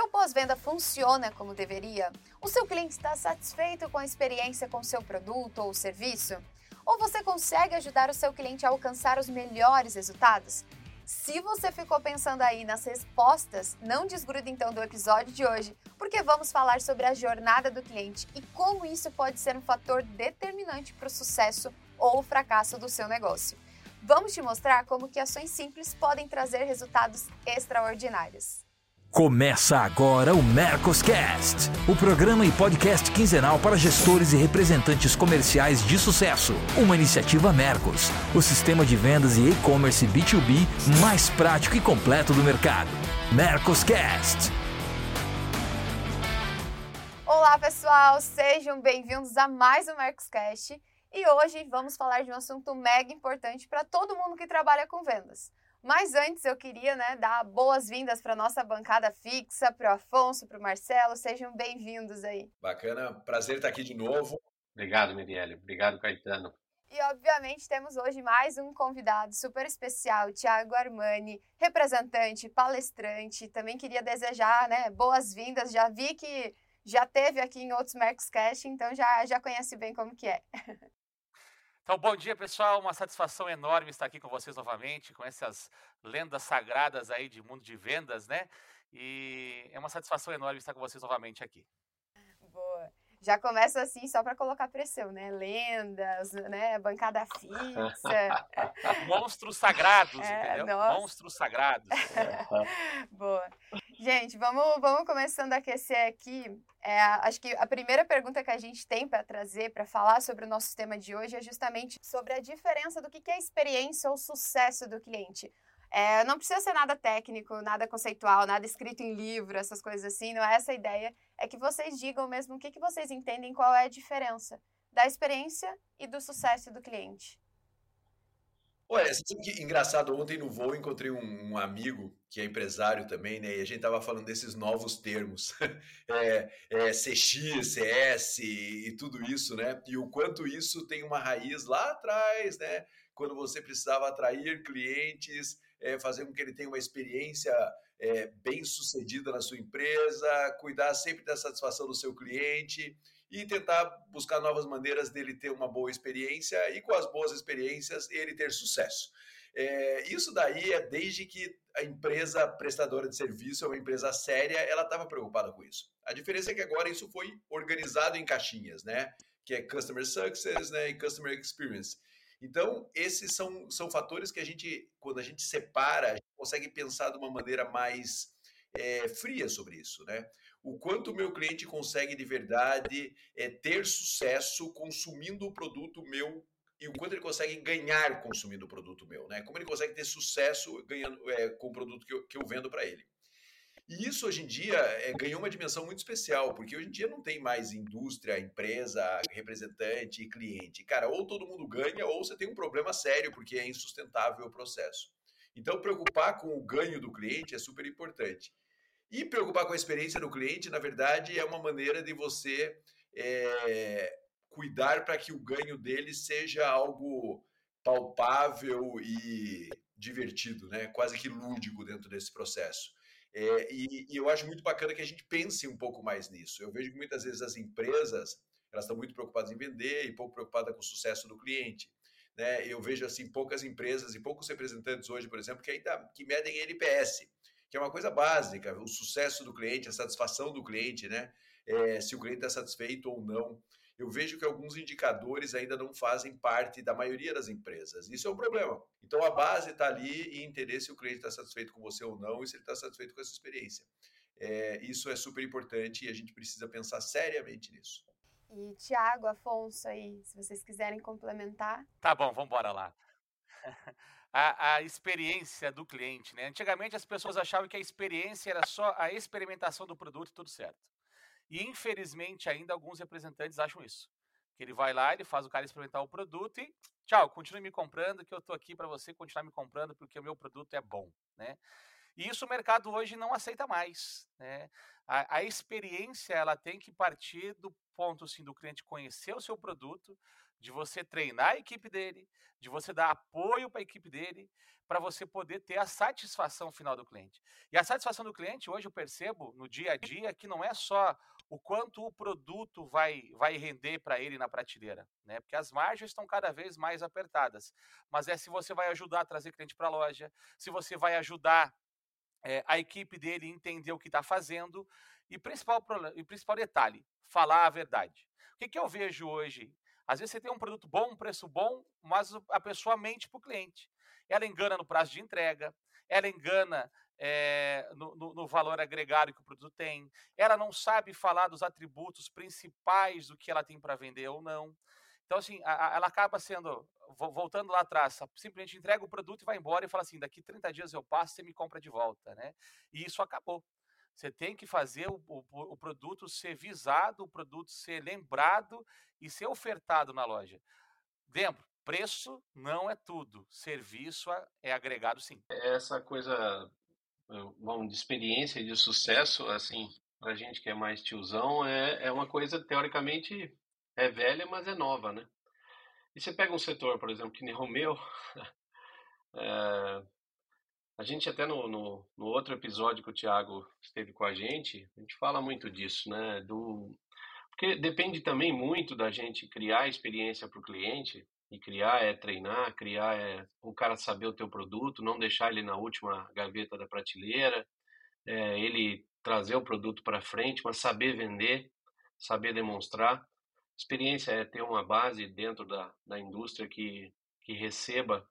seu pós-venda funciona como deveria? O seu cliente está satisfeito com a experiência com seu produto ou serviço? Ou você consegue ajudar o seu cliente a alcançar os melhores resultados? Se você ficou pensando aí nas respostas, não desgrude então do episódio de hoje, porque vamos falar sobre a jornada do cliente e como isso pode ser um fator determinante para o sucesso ou o fracasso do seu negócio. Vamos te mostrar como que ações simples podem trazer resultados extraordinários. Começa agora o Mercoscast, o programa e podcast quinzenal para gestores e representantes comerciais de sucesso. Uma iniciativa Mercos, o sistema de vendas e e-commerce B2B mais prático e completo do mercado. Mercoscast. Olá, pessoal, sejam bem-vindos a mais um Mercoscast. E hoje vamos falar de um assunto mega importante para todo mundo que trabalha com vendas mas antes eu queria né, dar boas-vindas para nossa bancada fixa, para o Afonso, para o Marcelo. Sejam bem-vindos aí. Bacana, prazer estar aqui de novo. Obrigado, Mirielle. Obrigado, Caetano. E, obviamente, temos hoje mais um convidado super especial, Tiago Armani, representante, palestrante. Também queria desejar né, boas-vindas. Já vi que já teve aqui em outros Mercoscast, então já, já conhece bem como que é. Então, bom dia, pessoal. Uma satisfação enorme estar aqui com vocês novamente, com essas lendas sagradas aí de mundo de vendas, né? E é uma satisfação enorme estar com vocês novamente aqui. Boa. Já começa assim, só para colocar pressão, né? Lendas, né? Bancada fixa. Monstros sagrados, é, entendeu? Nossa. Monstros sagrados. Boa. Gente, vamos, vamos começando a aquecer aqui. É, acho que a primeira pergunta que a gente tem para trazer, para falar sobre o nosso tema de hoje, é justamente sobre a diferença do que é experiência ou sucesso do cliente. É, não precisa ser nada técnico, nada conceitual, nada escrito em livro, essas coisas assim, não é essa a ideia. É que vocês digam mesmo o que, que vocês entendem, qual é a diferença da experiência e do sucesso do cliente. Olha, que engraçado, ontem no voo encontrei um, um, amigo que é empresário também, né? E a gente tava falando desses novos termos, é, é, CX, CS e tudo isso, né? E o quanto isso tem uma raiz lá atrás, né? Quando você precisava atrair clientes, é, fazer com que ele tenha uma experiência é, bem sucedida na sua empresa, cuidar sempre da satisfação do seu cliente e tentar buscar novas maneiras dele ter uma boa experiência e com as boas experiências ele ter sucesso. É, isso daí é desde que a empresa prestadora de serviço é uma empresa séria, ela estava preocupada com isso. A diferença é que agora isso foi organizado em caixinhas, né? Que é Customer Success né? e Customer Experience. Então, esses são, são fatores que a gente, quando a gente separa, a gente consegue pensar de uma maneira mais é, fria sobre isso, né? O quanto o meu cliente consegue de verdade é, ter sucesso consumindo o produto meu e o quanto ele consegue ganhar consumindo o produto meu, né? Como ele consegue ter sucesso ganhando é, com o produto que eu, que eu vendo para ele. E isso hoje em dia é, ganhou uma dimensão muito especial, porque hoje em dia não tem mais indústria, empresa, representante e cliente. Cara, ou todo mundo ganha, ou você tem um problema sério, porque é insustentável o processo. Então, preocupar com o ganho do cliente é super importante. E preocupar com a experiência do cliente, na verdade, é uma maneira de você é, cuidar para que o ganho dele seja algo palpável e divertido, né? quase que lúdico dentro desse processo. É, e, e, eu acho muito bacana que a gente pense um pouco mais nisso. Eu vejo que muitas vezes as empresas elas estão muito preocupadas em vender e pouco preocupadas com o sucesso do cliente. Né? Eu vejo assim poucas empresas e poucos representantes hoje, por exemplo, que ainda que medem NPS que é uma coisa básica, o sucesso do cliente, a satisfação do cliente, né? É, se o cliente está satisfeito ou não. Eu vejo que alguns indicadores ainda não fazem parte da maioria das empresas. Isso é um problema. Então a base está ali e entender se o cliente está satisfeito com você ou não e se ele está satisfeito com essa experiência. É, isso é super importante e a gente precisa pensar seriamente nisso. E Tiago, Afonso aí, se vocês quiserem complementar. Tá bom, vamos embora lá. a, a experiência do cliente. Né? Antigamente as pessoas achavam que a experiência era só a experimentação do produto e tudo certo. E infelizmente ainda alguns representantes acham isso. Que ele vai lá, ele faz o cara experimentar o produto e tchau, continue me comprando, que eu estou aqui para você continuar me comprando porque o meu produto é bom. Né? E isso o mercado hoje não aceita mais. Né? A, a experiência ela tem que partir do ponto assim, do cliente conhecer o seu produto, de você treinar a equipe dele, de você dar apoio para a equipe dele, para você poder ter a satisfação final do cliente. E a satisfação do cliente, hoje eu percebo no dia a dia que não é só o quanto o produto vai, vai render para ele na prateleira, né? Porque as margens estão cada vez mais apertadas. Mas é se você vai ajudar a trazer cliente para a loja, se você vai ajudar é, a equipe dele entender o que está fazendo e principal e principal detalhe, falar a verdade. O que, que eu vejo hoje? Às vezes você tem um produto bom, um preço bom, mas a pessoa mente para o cliente. Ela engana no prazo de entrega, ela engana é, no, no, no, valor agregado que o produto tem, ela não sabe falar dos atributos principais do que ela tem para vender ou não. Então, assim, a, a, ela acaba sendo, voltando lá atrás, simplesmente entrega o produto e vai embora e fala assim: daqui 30 dias eu passo, você me compra de volta, né? E isso acabou. Você tem que fazer o, o, o produto ser visado, o produto ser lembrado e ser ofertado na loja. Dentro, preço não é tudo, serviço é agregado sim. Essa coisa vamos, de experiência e de sucesso, assim, pra gente que é mais tiozão, é, é uma coisa, teoricamente, é velha, mas é nova, né? E você pega um setor, por exemplo, que nem o meu, é, a gente até no, no, no, outro episódio que o Thiago esteve com a gente, a gente fala muito disso, né? Do, porque depende também muito da gente criar experiência para o cliente, e criar é treinar, criar é o cara saber o teu produto, não deixar ele na última gaveta da prateleira, é, ele trazer o produto para frente, mas saber vender, saber demonstrar. Experiência é ter uma base dentro da, da indústria que, que receba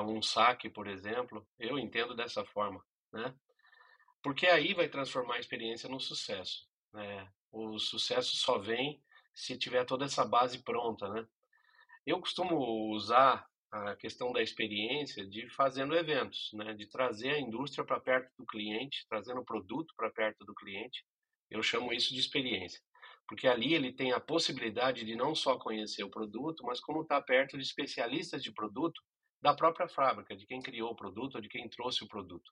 um saque, por exemplo. Eu entendo dessa forma, né? Porque aí vai transformar a experiência no sucesso. Né? O sucesso só vem se tiver toda essa base pronta, né? Eu costumo usar a questão da experiência de fazendo eventos, né, de trazer a indústria para perto do cliente, trazendo o produto para perto do cliente. Eu chamo isso de experiência, porque ali ele tem a possibilidade de não só conhecer o produto, mas como estar tá perto de especialistas de produto da própria fábrica, de quem criou o produto ou de quem trouxe o produto.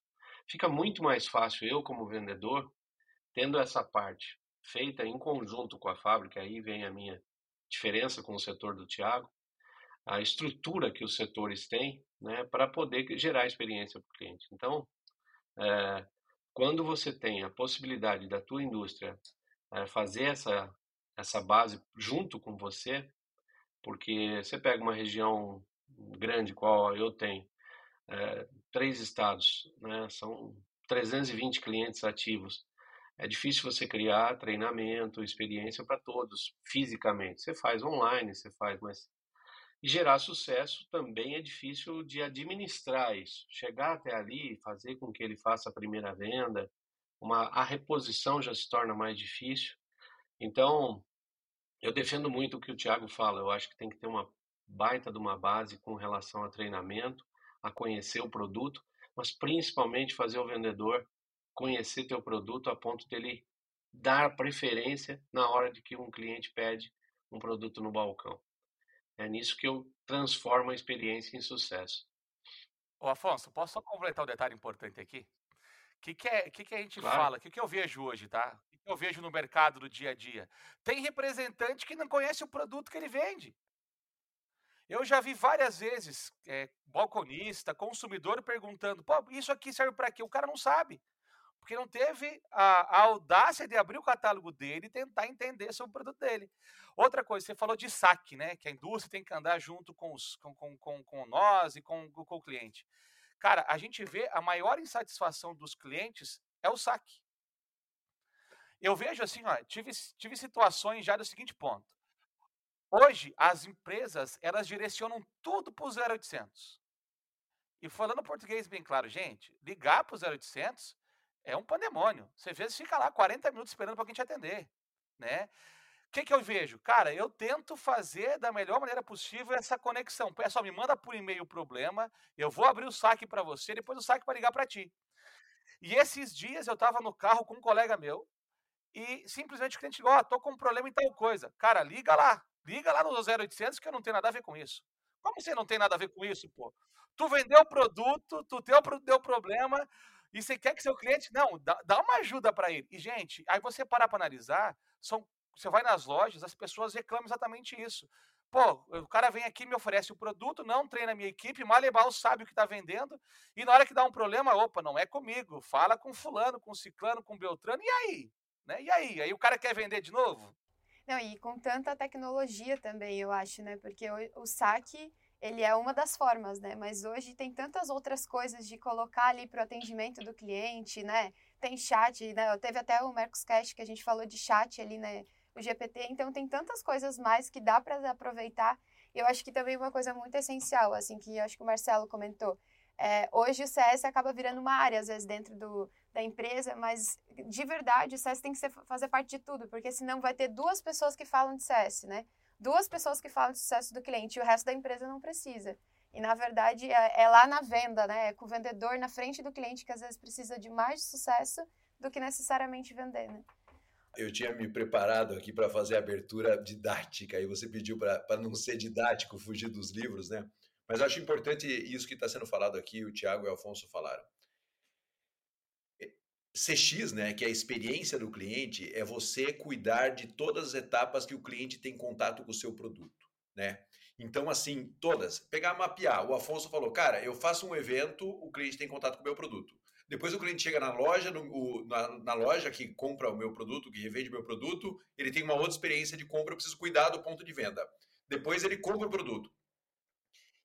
Fica muito mais fácil eu como vendedor tendo essa parte feita em conjunto com a fábrica, aí vem a minha diferença com o setor do Tiago, a estrutura que os setores têm né, para poder gerar experiência para o cliente. Então, é, quando você tem a possibilidade da tua indústria é, fazer essa, essa base junto com você, porque você pega uma região grande, qual eu tenho, é, três estados, né, são 320 clientes ativos. É difícil você criar treinamento, experiência para todos fisicamente. Você faz online, você faz, mas e gerar sucesso também é difícil de administrar isso. Chegar até ali, fazer com que ele faça a primeira venda, uma, a reposição já se torna mais difícil. Então, eu defendo muito o que o Tiago fala. Eu acho que tem que ter uma baita de uma base com relação a treinamento, a conhecer o produto, mas principalmente fazer o vendedor conhecer teu produto a ponto dele dar preferência na hora de que um cliente pede um produto no balcão. É nisso que eu transformo a experiência em sucesso. Ô Afonso, posso só completar um detalhe importante aqui? O que, que, é, que, que a gente claro. fala? O que, que eu vejo hoje, tá? O que eu vejo no mercado do dia a dia? Tem representante que não conhece o produto que ele vende. Eu já vi várias vezes é, balconista, consumidor perguntando: pô, isso aqui serve para quê? O cara não sabe porque não teve a, a, audácia de abrir o catálogo dele e tentar entender sobre o produto dele. Outra coisa, você falou de saque, né? Que a indústria tem que andar junto com, os, com, com, com, com nós e com, com o cliente. Cara, a gente vê a maior insatisfação dos clientes é o saque. Eu vejo assim, ó, tive, tive situações já do seguinte ponto. Hoje, as empresas, elas direcionam tudo para o 0800. E falando português bem claro, gente, ligar para o 0800 é um pandemônio. Você às vezes fica lá 40 minutos esperando para alguém te atender, né? O que, que eu vejo? Cara, eu tento fazer da melhor maneira possível essa conexão. Pessoal, me manda por e-mail o problema, eu vou abrir o saque para você, depois o saque para ligar para ti. E esses dias eu estava no carro com um colega meu e simplesmente o cliente ligou, oh, tô com um problema em tal coisa. Cara, liga lá, liga lá no 0800 que eu não tenho nada a ver com isso. Como você não tem nada a ver com isso, pô? Tu vendeu o produto, tu deu, deu problema, e você quer que seu cliente. Não, dá, dá uma ajuda para ele. E, gente, aí você parar para analisar, são, você vai nas lojas, as pessoas reclamam exatamente isso. pô, o cara vem aqui, me oferece o produto, não treina a minha equipe, mal e mal sabe o que está vendendo, e na hora que dá um problema, opa, não é comigo, fala com fulano, com ciclano, com beltrano, e aí? Né? E aí? Aí o cara quer vender de novo? Não, e com tanta tecnologia também, eu acho, né? Porque o, o saque, ele é uma das formas, né? Mas hoje tem tantas outras coisas de colocar ali para o atendimento do cliente, né? Tem chat, né? Teve até o Mercoscast que a gente falou de chat ali, né? O GPT, então tem tantas coisas mais que dá para aproveitar. Eu acho que também uma coisa muito essencial, assim, que acho que o Marcelo comentou, é, hoje o CS acaba virando uma área, às vezes, dentro do, da empresa, mas de verdade o CS tem que ser, fazer parte de tudo, porque senão vai ter duas pessoas que falam de CS, né? Duas pessoas que falam de sucesso do cliente e o resto da empresa não precisa. E na verdade é, é lá na venda, né? É com o vendedor na frente do cliente que às vezes precisa de mais sucesso do que necessariamente vender, né? Eu tinha me preparado aqui para fazer a abertura didática e você pediu para não ser didático, fugir dos livros, né? Mas acho importante isso que está sendo falado aqui, o Tiago e o Alfonso falaram. CX, né, que é a experiência do cliente, é você cuidar de todas as etapas que o cliente tem contato com o seu produto, né? Então, assim, todas. Pegar, mapear. O Afonso falou, cara, eu faço um evento, o cliente tem contato com o meu produto. Depois o cliente chega na loja, no, o, na, na, loja que compra o meu produto, que revende o meu produto, ele tem uma outra experiência de compra, eu preciso cuidar do ponto de venda. Depois ele compra o produto.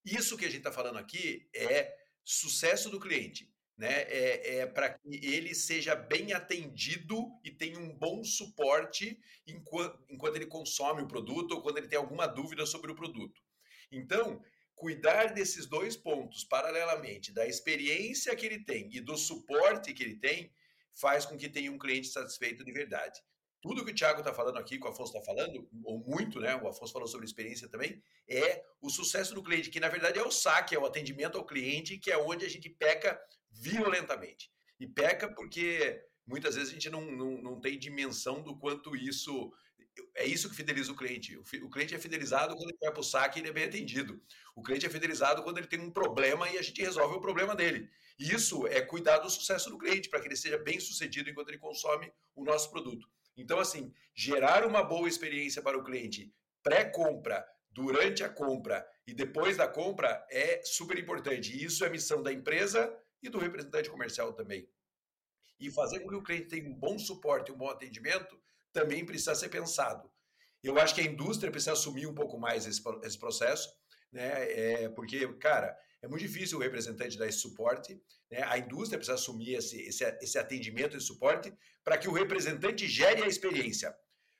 Isso que a gente está falando aqui é sucesso do cliente né? É, é para que ele seja bem atendido e tenha um bom suporte enquanto, enquanto ele consome o produto ou quando ele tem alguma dúvida sobre o produto. Então, cuidar desses dois pontos paralelamente, da experiência que ele tem e do suporte que ele tem, faz com que tenha um cliente satisfeito de verdade tudo que o Thiago está falando aqui, que o Afonso está falando, ou muito, né? O Afonso falou sobre experiência também, é o sucesso do cliente, que na verdade é o saque, é o atendimento ao cliente, que é onde a gente peca violentamente. E peca porque muitas vezes a gente não, não, não tem dimensão do quanto isso. É isso que fideliza o cliente. O cliente é fidelizado quando ele vai para o saque e ele é bem atendido. O cliente é fidelizado quando ele tem um problema e a gente resolve o problema dele. Isso é cuidar do sucesso do cliente, para que ele seja bem sucedido enquanto ele consome o nosso produto. Então, assim, gerar uma boa experiência para o cliente pré-compra, durante a compra e depois da compra é super importante. E isso é missão da empresa e do representante comercial também. E fazer com que o cliente tenha um bom suporte, um bom atendimento, também precisa ser pensado. Eu acho que a indústria precisa assumir um pouco mais esse, esse processo, né? É, porque, cara, é muito difícil o representante dar esse suporte. Né? A indústria precisa assumir esse, esse, esse atendimento e suporte para que o representante gere a experiência.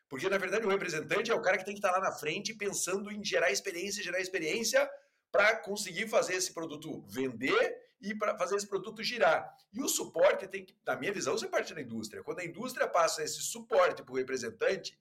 Porque, na verdade, o representante é o cara que tem que estar lá na frente pensando em gerar experiência, gerar experiência para conseguir fazer esse produto vender e para fazer esse produto girar. E o suporte tem que, na minha visão, ser parte da indústria. Quando a indústria passa esse suporte para o representante,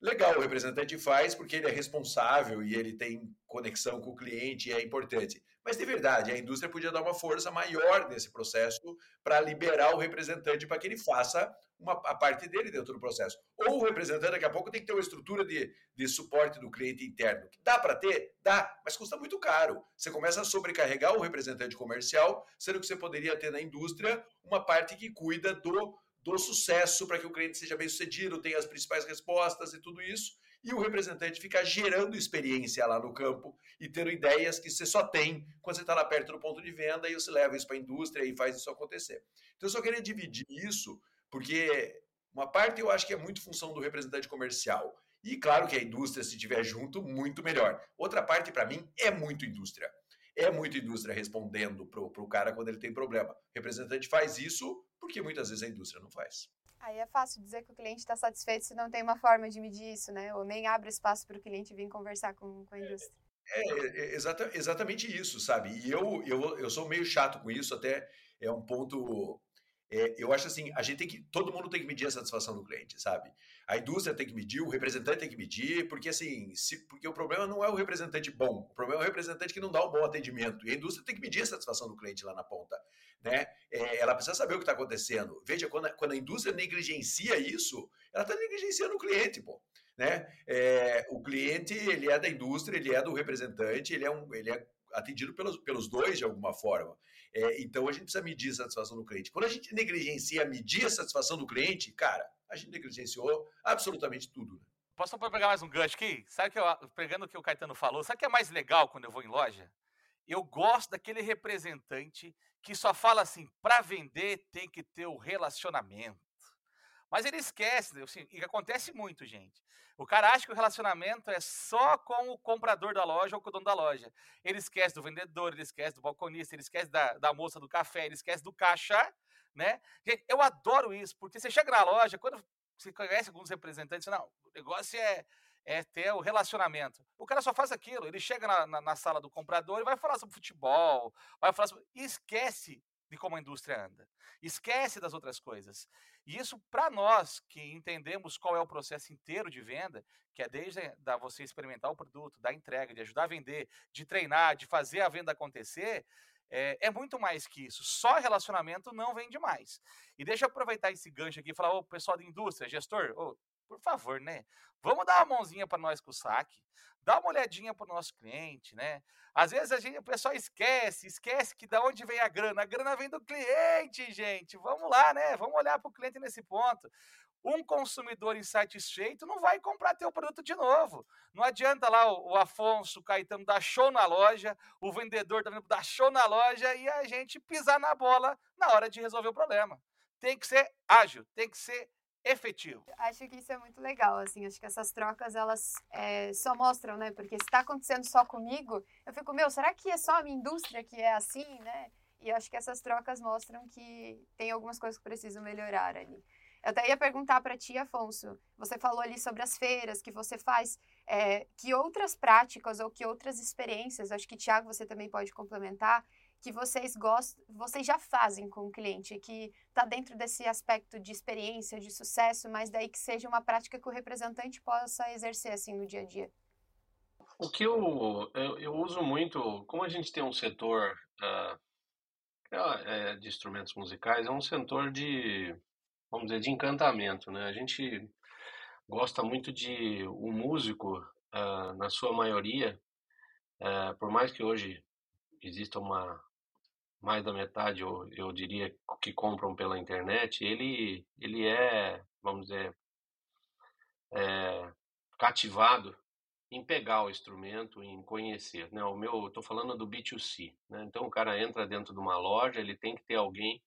legal, o representante faz porque ele é responsável e ele tem conexão com o cliente e é importante. Mas de verdade, a indústria podia dar uma força maior nesse processo para liberar o representante para que ele faça uma, a parte dele dentro do processo. Ou o representante daqui a pouco tem que ter uma estrutura de, de suporte do cliente interno. Dá para ter? Dá, mas custa muito caro. Você começa a sobrecarregar o representante comercial, sendo que você poderia ter na indústria uma parte que cuida do do sucesso para que o cliente seja bem sucedido, tenha as principais respostas e tudo isso. E o representante fica gerando experiência lá no campo e tendo ideias que você só tem quando você está lá perto do ponto de venda e você leva isso para a indústria e faz isso acontecer. Então eu só queria dividir isso, porque uma parte eu acho que é muito função do representante comercial. E claro que a indústria, se tiver junto, muito melhor. Outra parte, para mim, é muito indústria. É muito indústria respondendo para o cara quando ele tem problema. O representante faz isso porque muitas vezes a indústria não faz. Aí é fácil dizer que o cliente está satisfeito se não tem uma forma de medir isso, né? Ou nem abre espaço para o cliente vir conversar com, com a indústria. É, é, é exata, exatamente isso, sabe? E eu, eu, eu sou meio chato com isso, até é um ponto é, eu acho assim, a gente tem que, todo mundo tem que medir a satisfação do cliente, sabe? A indústria tem que medir, o representante tem que medir, porque assim, se, porque o problema não é o representante bom, o problema é o representante que não dá um bom atendimento. E a indústria tem que medir a satisfação do cliente lá na ponta, né? É, ela precisa saber o que está acontecendo. Veja, quando a, quando a indústria negligencia isso, ela está negligenciando o cliente, pô. Né? É, o cliente ele é da indústria, ele é do representante, ele é, um, ele é atendido pelos, pelos dois de alguma forma. É, então a gente precisa medir a satisfação do cliente. Quando a gente negligencia medir a satisfação do cliente, cara, a gente negligenciou absolutamente tudo. Né? posso pegar mais um gancho aqui? Sabe que eu, pegando o que o Caetano falou, sabe o que é mais legal quando eu vou em loja? Eu gosto daquele representante que só fala assim, para vender tem que ter o relacionamento. Mas ele esquece, assim, e acontece muito, gente. O cara acha que o relacionamento é só com o comprador da loja ou com o dono da loja. Ele esquece do vendedor, ele esquece do balconista, ele esquece da, da moça do café, ele esquece do caixa, né? Gente, eu adoro isso, porque você chega na loja, quando você conhece alguns representantes, não, o negócio é, é ter o relacionamento. O cara só faz aquilo, ele chega na, na, na sala do comprador e vai falar sobre futebol, vai falar sobre... E esquece de como a indústria anda. Esquece das outras coisas. E isso, para nós que entendemos qual é o processo inteiro de venda, que é desde da você experimentar o produto, da entrega, de ajudar a vender, de treinar, de fazer a venda acontecer, é, é, muito mais que isso. Só relacionamento não vende mais. E deixa eu aproveitar esse gancho aqui e falar, ô pessoal da indústria, gestor, ô, por favor, né? Vamos dar uma mãozinha para nós com o saque, dá uma olhadinha para o nosso cliente, né? Às vezes a gente, o pessoal esquece, esquece que da onde vem a grana. A grana vem do cliente, gente. Vamos lá, né? Vamos olhar para o cliente nesse ponto. Um consumidor insatisfeito não vai comprar teu produto de novo. Não adianta lá o, o Afonso, o Caetano dar show na loja, o vendedor também dar show na loja e a gente pisar na bola na hora de resolver o problema. Tem que ser ágil, tem que ser efetivo. Acho que isso é muito legal, assim, acho que essas trocas, elas é, só mostram, né, porque se está acontecendo só comigo, eu fico, meu, será que é só a minha indústria que é assim, né? E acho que essas trocas mostram que tem algumas coisas que precisam melhorar ali. Eu até ia perguntar para ti, Afonso, você falou ali sobre as feiras que você faz, é, que outras práticas ou que outras experiências, acho que, Tiago, você também pode complementar, que vocês gostam, vocês já fazem com o cliente, que está dentro desse aspecto de experiência, de sucesso, mas daí que seja uma prática que o representante possa exercer assim no dia a dia. O que eu, eu, eu uso muito, como a gente tem um setor uh, de instrumentos musicais, é um setor de, vamos dizer, de encantamento, né? A gente gosta muito de o um músico, uh, na sua maioria, uh, por mais que hoje exista uma mais da metade, eu, eu diria, que compram pela internet, ele, ele é, vamos dizer, é, cativado em pegar o instrumento, em conhecer. Né? O meu, estou falando do B2C. Né? Então o cara entra dentro de uma loja, ele tem que ter alguém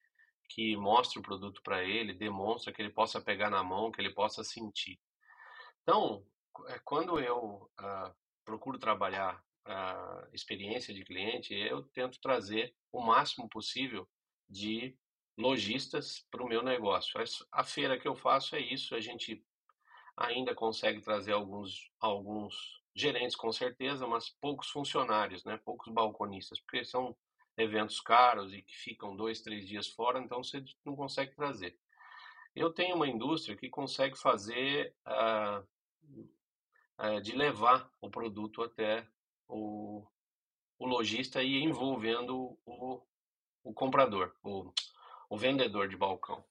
que mostre o produto para ele, demonstra que ele possa pegar na mão, que ele possa sentir. Então, é, quando eu uh, procuro trabalhar a experiência de cliente, eu tento trazer o máximo possível de lojistas para o meu negócio. A feira que eu faço é isso, a gente ainda consegue trazer alguns, alguns gerentes com certeza, mas poucos funcionários, né? poucos balconistas, porque são eventos caros e que ficam dois, três dias fora, então você não consegue trazer. Eu tenho uma indústria que consegue fazer uh, uh, de levar o produto até o, o lojista e envolvendo o, o comprador, o, o vendedor de balcão.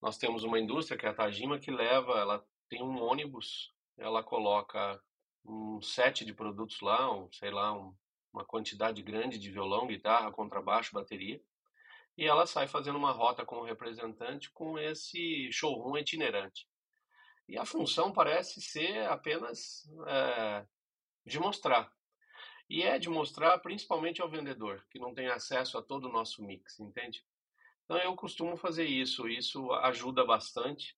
Nós temos uma indústria que é a Tajima que leva, ela tem um ônibus, ela coloca um set de produtos lá, um, sei lá, um, uma quantidade grande de violão, guitarra, contrabaixo, bateria, e ela sai fazendo uma rota com o representante com esse showroom itinerante. E a função parece ser apenas é, de mostrar e é de mostrar principalmente ao vendedor, que não tem acesso a todo o nosso mix, entende? Então eu costumo fazer isso, isso ajuda bastante.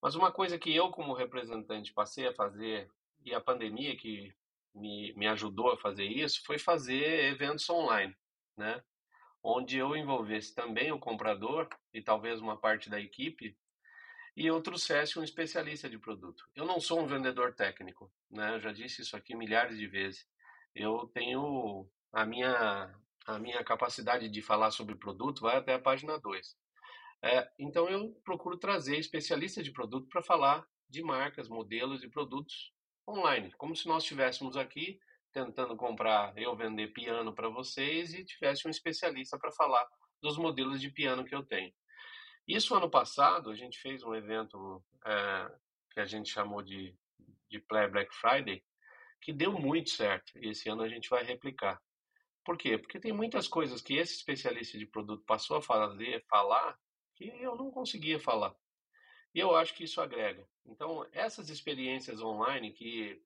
Mas uma coisa que eu, como representante, passei a fazer, e a pandemia que me, me ajudou a fazer isso, foi fazer eventos online, né? Onde eu envolvesse também o comprador e talvez uma parte da equipe e eu trouxesse um especialista de produto. Eu não sou um vendedor técnico, né? Eu já disse isso aqui milhares de vezes eu tenho a minha, a minha capacidade de falar sobre produto vai até a página 2. É, então eu procuro trazer especialistas de produto para falar de marcas, modelos e produtos online, como se nós estivéssemos aqui tentando comprar, eu vender piano para vocês e tivesse um especialista para falar dos modelos de piano que eu tenho. Isso ano passado a gente fez um evento é, que a gente chamou de, de Play Black Friday, que deu muito certo. E esse ano a gente vai replicar. Por quê? Porque tem muitas coisas que esse especialista de produto passou a fazer, falar, que eu não conseguia falar. E eu acho que isso agrega. Então, essas experiências online que,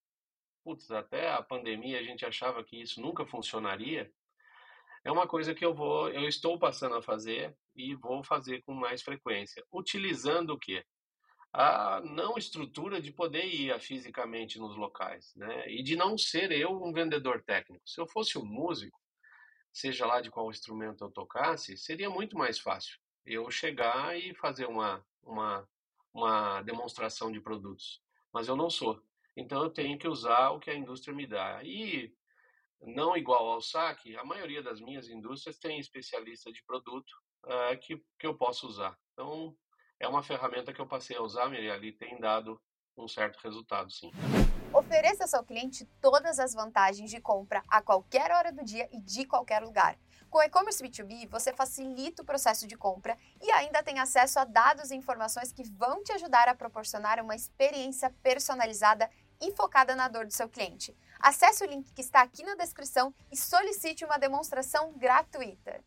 putz, até a pandemia a gente achava que isso nunca funcionaria, é uma coisa que eu vou, eu estou passando a fazer e vou fazer com mais frequência. Utilizando o quê? A não estrutura de poder ir fisicamente nos locais, né? E de não ser eu um vendedor técnico. Se eu fosse um músico, seja lá de qual instrumento eu tocasse, seria muito mais fácil eu chegar e fazer uma, uma, uma demonstração de produtos. Mas eu não sou. Então eu tenho que usar o que a indústria me dá. E não igual ao saque, a maioria das minhas indústrias tem especialista de produto uh, que, que eu posso usar. Então, é uma ferramenta que eu passei a usar, e ali tem dado um certo resultado, sim. Ofereça ao seu cliente todas as vantagens de compra a qualquer hora do dia e de qualquer lugar. Com o e-commerce B2B, você facilita o processo de compra e ainda tem acesso a dados e informações que vão te ajudar a proporcionar uma experiência personalizada e focada na dor do seu cliente. Acesse o link que está aqui na descrição e solicite uma demonstração gratuita.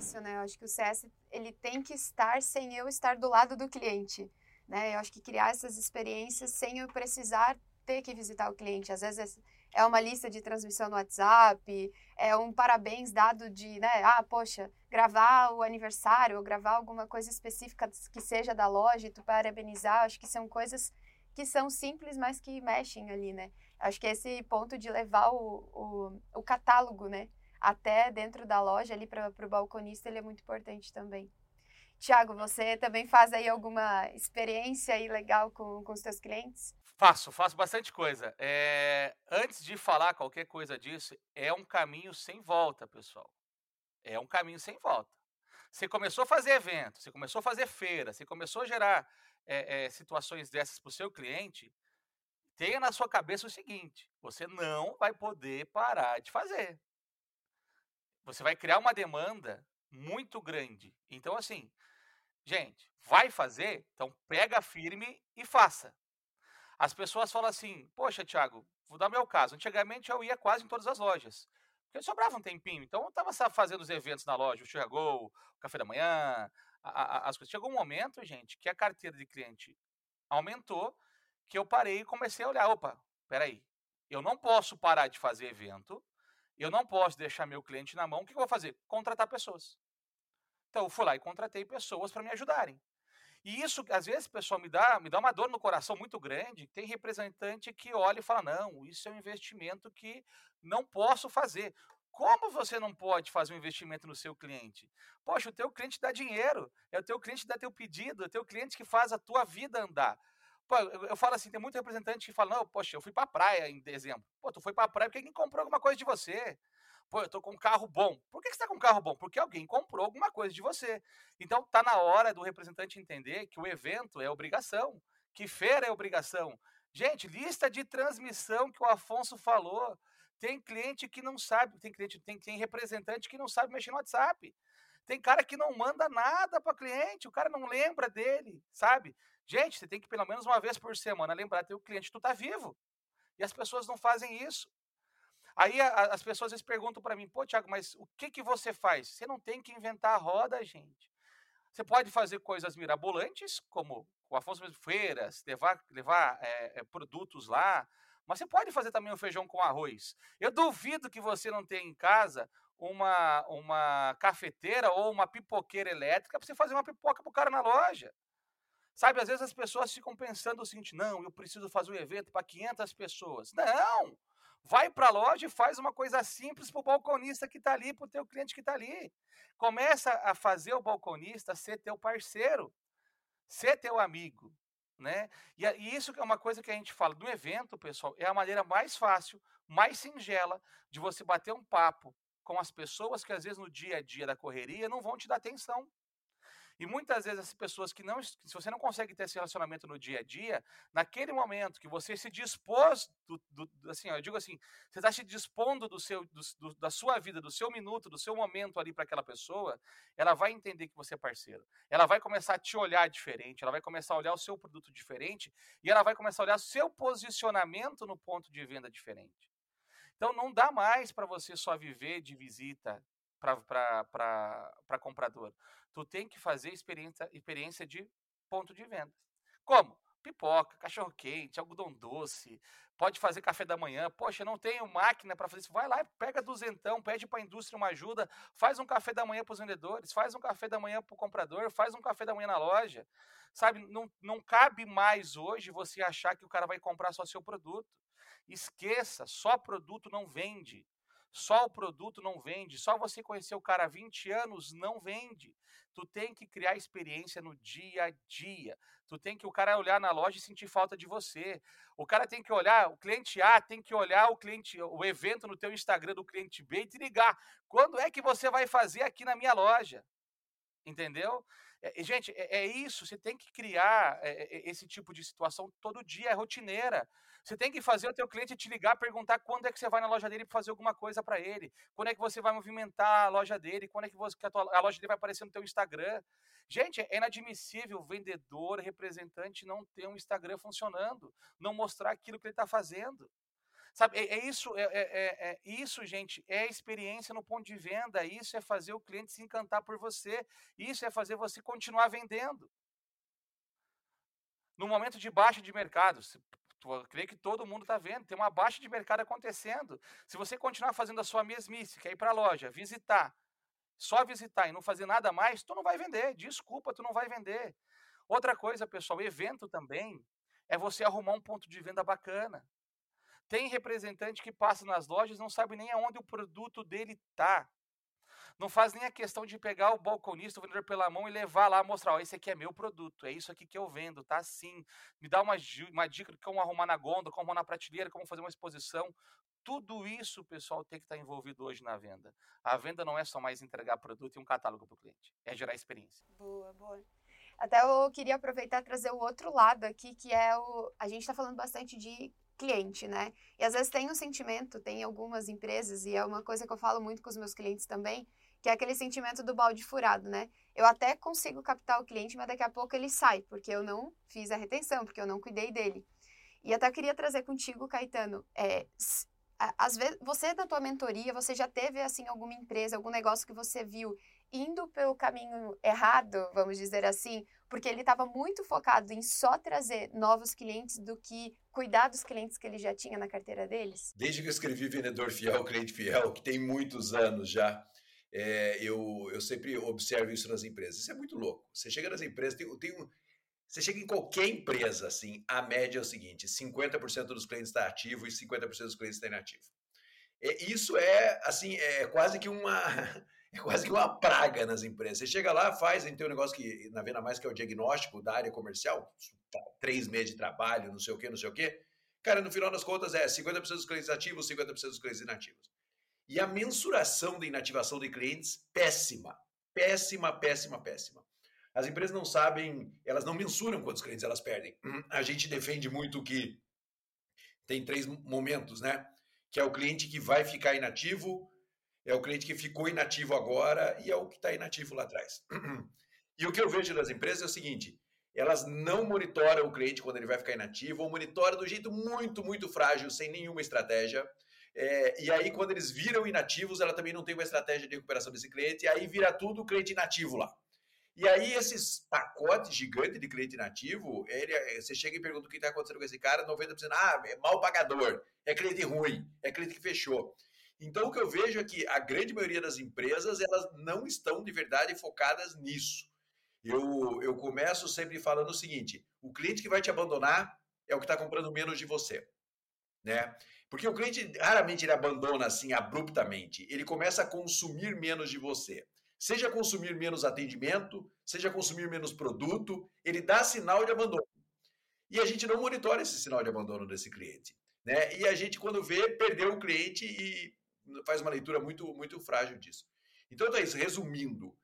É isso, né? Eu acho que o CS ele tem que estar sem eu estar do lado do cliente, né? Eu acho que criar essas experiências sem eu precisar ter que visitar o cliente. Às vezes é uma lista de transmissão no WhatsApp, é um parabéns dado de, né, ah, poxa, gravar o aniversário ou gravar alguma coisa específica que seja da loja e tu parabenizar, acho que são coisas que são simples, mas que mexem ali, né? Acho que esse ponto de levar o, o, o catálogo, né, até dentro da loja ali para o balconista, ele é muito importante também. Tiago, você também faz aí alguma experiência aí legal com, com os seus clientes? Faço, faço bastante coisa. É, antes de falar qualquer coisa disso, é um caminho sem volta, pessoal. É um caminho sem volta. Você começou a fazer evento, você começou a fazer feira, você começou a gerar é, é, situações dessas para o seu cliente, tenha na sua cabeça o seguinte: você não vai poder parar de fazer. Você vai criar uma demanda muito grande. Então, assim, gente, vai fazer? Então pega firme e faça. As pessoas falam assim: Poxa, Thiago, vou dar meu caso. Antigamente eu ia quase em todas as lojas. Porque sobrava um tempinho. Então eu estava fazendo os eventos na loja, o Chegou, o café da manhã, a, a, as coisas. Chegou um momento, gente, que a carteira de cliente aumentou, que eu parei e comecei a olhar. Opa, peraí. Eu não posso parar de fazer evento, eu não posso deixar meu cliente na mão. O que eu vou fazer? Contratar pessoas. Então eu fui lá e contratei pessoas para me ajudarem. E isso, às vezes, pessoal, me dá, me dá uma dor no coração muito grande. Tem representante que olha e fala: não, isso é um investimento que não posso fazer. Como você não pode fazer um investimento no seu cliente? Poxa, o teu cliente dá dinheiro, é o teu cliente que dá teu pedido, é o teu cliente que faz a tua vida andar. Pô, eu, eu falo assim, tem muito representante que fala, não, poxa, eu fui para a praia em dezembro. Pô, tu foi para a praia porque alguém comprou alguma coisa de você. Pô, eu tô com um carro bom. Por que você está com um carro bom? Porque alguém comprou alguma coisa de você. Então tá na hora do representante entender que o evento é obrigação, que feira é obrigação. Gente, lista de transmissão que o Afonso falou. Tem cliente que não sabe, tem cliente, tem, tem representante que não sabe mexer no WhatsApp. Tem cara que não manda nada para cliente, o cara não lembra dele, sabe? Gente, você tem que pelo menos uma vez por semana lembrar teu cliente tu tá vivo. E as pessoas não fazem isso. Aí a, as pessoas vezes perguntam para mim, pô, Tiago, mas o que, que você faz? Você não tem que inventar a roda, gente. Você pode fazer coisas mirabolantes, como o Afonso feiras, levar, levar é, produtos lá, mas você pode fazer também um feijão com arroz. Eu duvido que você não tenha em casa uma, uma cafeteira ou uma pipoqueira elétrica para você fazer uma pipoca para o cara na loja. Sabe, às vezes as pessoas ficam pensando o seguinte: não, eu preciso fazer um evento para 500 pessoas. Não! Vai para a loja e faz uma coisa simples para o balconista que está ali, para o teu cliente que está ali. Começa a fazer o balconista ser teu parceiro, ser teu amigo. Né? E, e isso é uma coisa que a gente fala do evento, pessoal, é a maneira mais fácil, mais singela de você bater um papo com as pessoas que às vezes no dia a dia da correria não vão te dar atenção. E muitas vezes as pessoas que não, se você não consegue ter esse relacionamento no dia a dia, naquele momento que você se dispôs, do, do, assim, eu digo assim, você está se dispondo do seu, do, da sua vida, do seu minuto, do seu momento ali para aquela pessoa, ela vai entender que você é parceiro. Ela vai começar a te olhar diferente, ela vai começar a olhar o seu produto diferente e ela vai começar a olhar o seu posicionamento no ponto de venda diferente. Então não dá mais para você só viver de visita para comprador. Tu tem que fazer experiência, experiência de ponto de venda. Como? Pipoca, cachorro quente, algodão doce, pode fazer café da manhã. Poxa, não tenho máquina para fazer isso. Vai lá, pega duzentão, pede para a indústria uma ajuda, faz um café da manhã para os vendedores, faz um café da manhã para o comprador, faz um café da manhã na loja. Sabe, não, não cabe mais hoje você achar que o cara vai comprar só seu produto. Esqueça, só produto não vende. Só o produto não vende, só você conhecer o cara há 20 anos não vende. Tu tem que criar experiência no dia a dia. Tu tem que o cara olhar na loja e sentir falta de você. O cara tem que olhar, o cliente A tem que olhar o cliente, o evento no teu Instagram do cliente B e te ligar. Quando é que você vai fazer aqui na minha loja? Entendeu? É, gente, é, é, isso. Você tem que criar é, esse tipo de situação todo dia, é rotineira. Você tem que fazer o teu cliente te ligar, perguntar quando é que você vai na loja dele para fazer alguma coisa para ele, quando é que você vai movimentar a loja dele, quando é que, você, que a, tua, a, loja dele vai aparecer no teu Instagram. Gente, é inadmissível vendedor, representante não ter um Instagram funcionando, não mostrar aquilo que ele está fazendo. Sabe, é, é isso, é, é, é, isso, gente, é experiência no ponto de venda, isso é fazer o cliente se encantar por você, isso é fazer você continuar vendendo. No momento de baixa de mercado, eu creio que todo mundo está vendo, tem uma baixa de mercado acontecendo. Se você continuar fazendo a sua mesmice, que é ir para a loja, visitar, só visitar e não fazer nada mais, tu não vai vender. Desculpa, tu não vai vender. Outra coisa, pessoal, evento também é você arrumar um ponto de venda bacana. Tem representante que passa nas lojas não sabe nem aonde o produto dele está. Não faz nem a questão de pegar o balconista, o vendedor pela mão e levar lá, mostrar, ó, esse aqui é meu produto, é isso aqui que eu vendo, tá assim. Me dá uma, uma dica de como arrumar na gôndola, como na prateleira, como fazer uma exposição. Tudo isso, pessoal, tem que estar envolvido hoje na venda. A venda não é só mais entregar produto e um catálogo para o cliente, é gerar experiência. Boa, boa. Até eu queria aproveitar e trazer o outro lado aqui, que é o. A gente está falando bastante de cliente, né? E às vezes tem um sentimento, tem algumas empresas, e é uma coisa que eu falo muito com os meus clientes também, que é aquele sentimento do balde furado, né? Eu até consigo captar o cliente, mas daqui a pouco ele sai, porque eu não fiz a retenção, porque eu não cuidei dele. E até queria trazer contigo, Caetano, é, às vezes, você na tua mentoria, você já teve, assim, alguma empresa, algum negócio que você viu indo pelo caminho errado, vamos dizer assim, porque ele estava muito focado em só trazer novos clientes do que cuidar dos clientes que ele já tinha na carteira deles? Desde que eu escrevi Vendedor Fiel, Cliente Fiel, que tem muitos anos já, é, eu, eu sempre observo isso nas empresas. Isso é muito louco. Você chega nas empresas, tem, tem um, você chega em qualquer empresa, assim, a média é o seguinte: 50% dos clientes está ativo e 50% dos clientes está inativo. É, isso é, assim, é quase que uma. É quase que uma praga nas empresas. Você chega lá, faz, tem um negócio que, na Venda Mais, que é o diagnóstico da área comercial, tá, três meses de trabalho, não sei o quê, não sei o quê. Cara, no final das contas é 50% dos clientes ativos, 50% dos clientes inativos. E a mensuração da inativação de clientes, péssima. Péssima, péssima, péssima. As empresas não sabem, elas não mensuram quantos clientes elas perdem. A gente defende muito que tem três momentos, né? Que é o cliente que vai ficar inativo, é o cliente que ficou inativo agora e é o que está inativo lá atrás. E o que eu vejo das empresas é o seguinte: elas não monitoram o cliente quando ele vai ficar inativo, ou monitoram do jeito muito, muito frágil, sem nenhuma estratégia. É, e aí, quando eles viram inativos, ela também não tem uma estratégia de recuperação desse cliente, e aí vira tudo cliente inativo lá. E aí, esses pacotes gigantes de cliente inativo, ele, você chega e pergunta o que está acontecendo com esse cara, 90% ah, é mal pagador, é cliente ruim, é cliente que fechou. Então, o que eu vejo é que a grande maioria das empresas, elas não estão de verdade focadas nisso. Eu, eu começo sempre falando o seguinte, o cliente que vai te abandonar é o que está comprando menos de você. Né? Porque o cliente raramente ele abandona assim abruptamente. Ele começa a consumir menos de você. Seja consumir menos atendimento, seja consumir menos produto, ele dá sinal de abandono. E a gente não monitora esse sinal de abandono desse cliente. Né? E a gente, quando vê, perdeu o cliente e faz uma leitura muito, muito frágil disso. Então, é isso. Resumindo,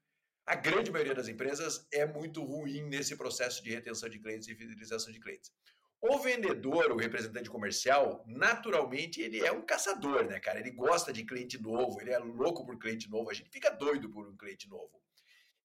a grande maioria das empresas é muito ruim nesse processo de retenção de clientes e fidelização de clientes. O vendedor, o representante comercial, naturalmente ele é um caçador, né, cara? Ele gosta de cliente novo, ele é louco por cliente novo, a gente fica doido por um cliente novo.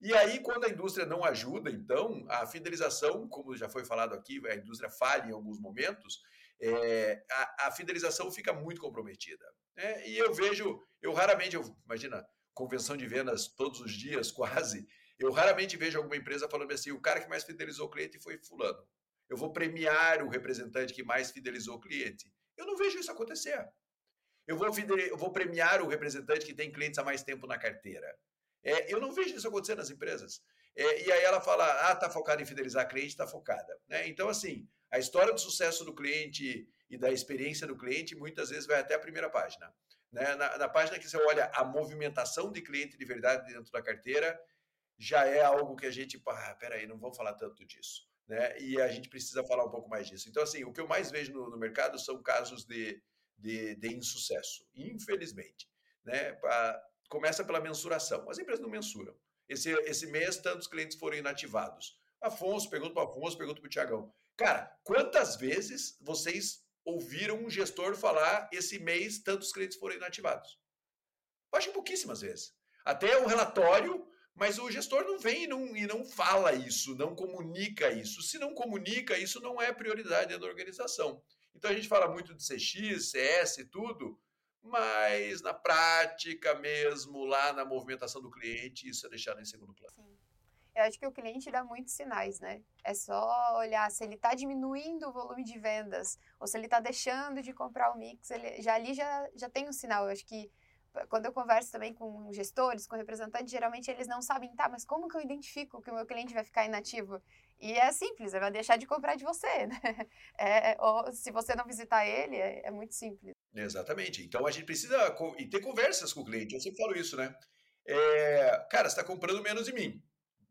E aí, quando a indústria não ajuda, então, a fidelização, como já foi falado aqui, a indústria falha em alguns momentos, é, a, a, fidelização fica muito comprometida. Né? E eu vejo, eu raramente, eu, imagina, convenção de vendas todos os dias, quase, Eu raramente vejo alguma empresa falando assim: o cara que mais fidelizou o cliente foi Fulano. Eu vou premiar o representante que mais fidelizou o cliente. Eu não vejo isso acontecer. Eu vou, eu vou premiar o representante que tem clientes há mais tempo na carteira. É, eu não vejo isso acontecer nas empresas. É, e aí ela fala, ah, tá focada em fidelizar cliente, está focada. Né? Então, assim, a história do sucesso do cliente e da experiência do cliente muitas vezes vai até a primeira página. Né? Na, na página que você olha a movimentação de cliente de verdade dentro da carteira, já é algo que a gente, ah, peraí, não vamos falar tanto disso. Né? E a gente precisa falar um pouco mais disso. Então, assim, o que eu mais vejo no, no mercado são casos de, de, de insucesso, infelizmente. Né? Pra, começa pela mensuração. As empresas não mensuram. Esse, esse mês, tantos clientes foram inativados. Afonso, pergunta para Afonso, pergunta para o Tiagão. Cara, quantas vezes vocês ouviram um gestor falar esse mês tantos clientes foram inativados? Acho que pouquíssimas vezes. Até o relatório, mas o gestor não vem e não, e não fala isso, não comunica isso. Se não comunica, isso não é prioridade da organização. Então a gente fala muito de CX, CS e tudo, mas na prática mesmo, lá na movimentação do cliente, isso é deixado em segundo plano. Sim. Eu acho que o cliente dá muitos sinais, né? É só olhar se ele está diminuindo o volume de vendas ou se ele está deixando de comprar o mix. Ele, já ali já, já tem um sinal. Eu acho que quando eu converso também com gestores, com representantes, geralmente eles não sabem, tá, mas como que eu identifico que o meu cliente vai ficar inativo? E é simples, ele vai deixar de comprar de você, né? É, ou se você não visitar ele, é, é, muito simples. Exatamente. Então a gente precisa e ter conversas com o cliente. Eu sempre falo isso, né? É, cara, você está comprando menos de mim.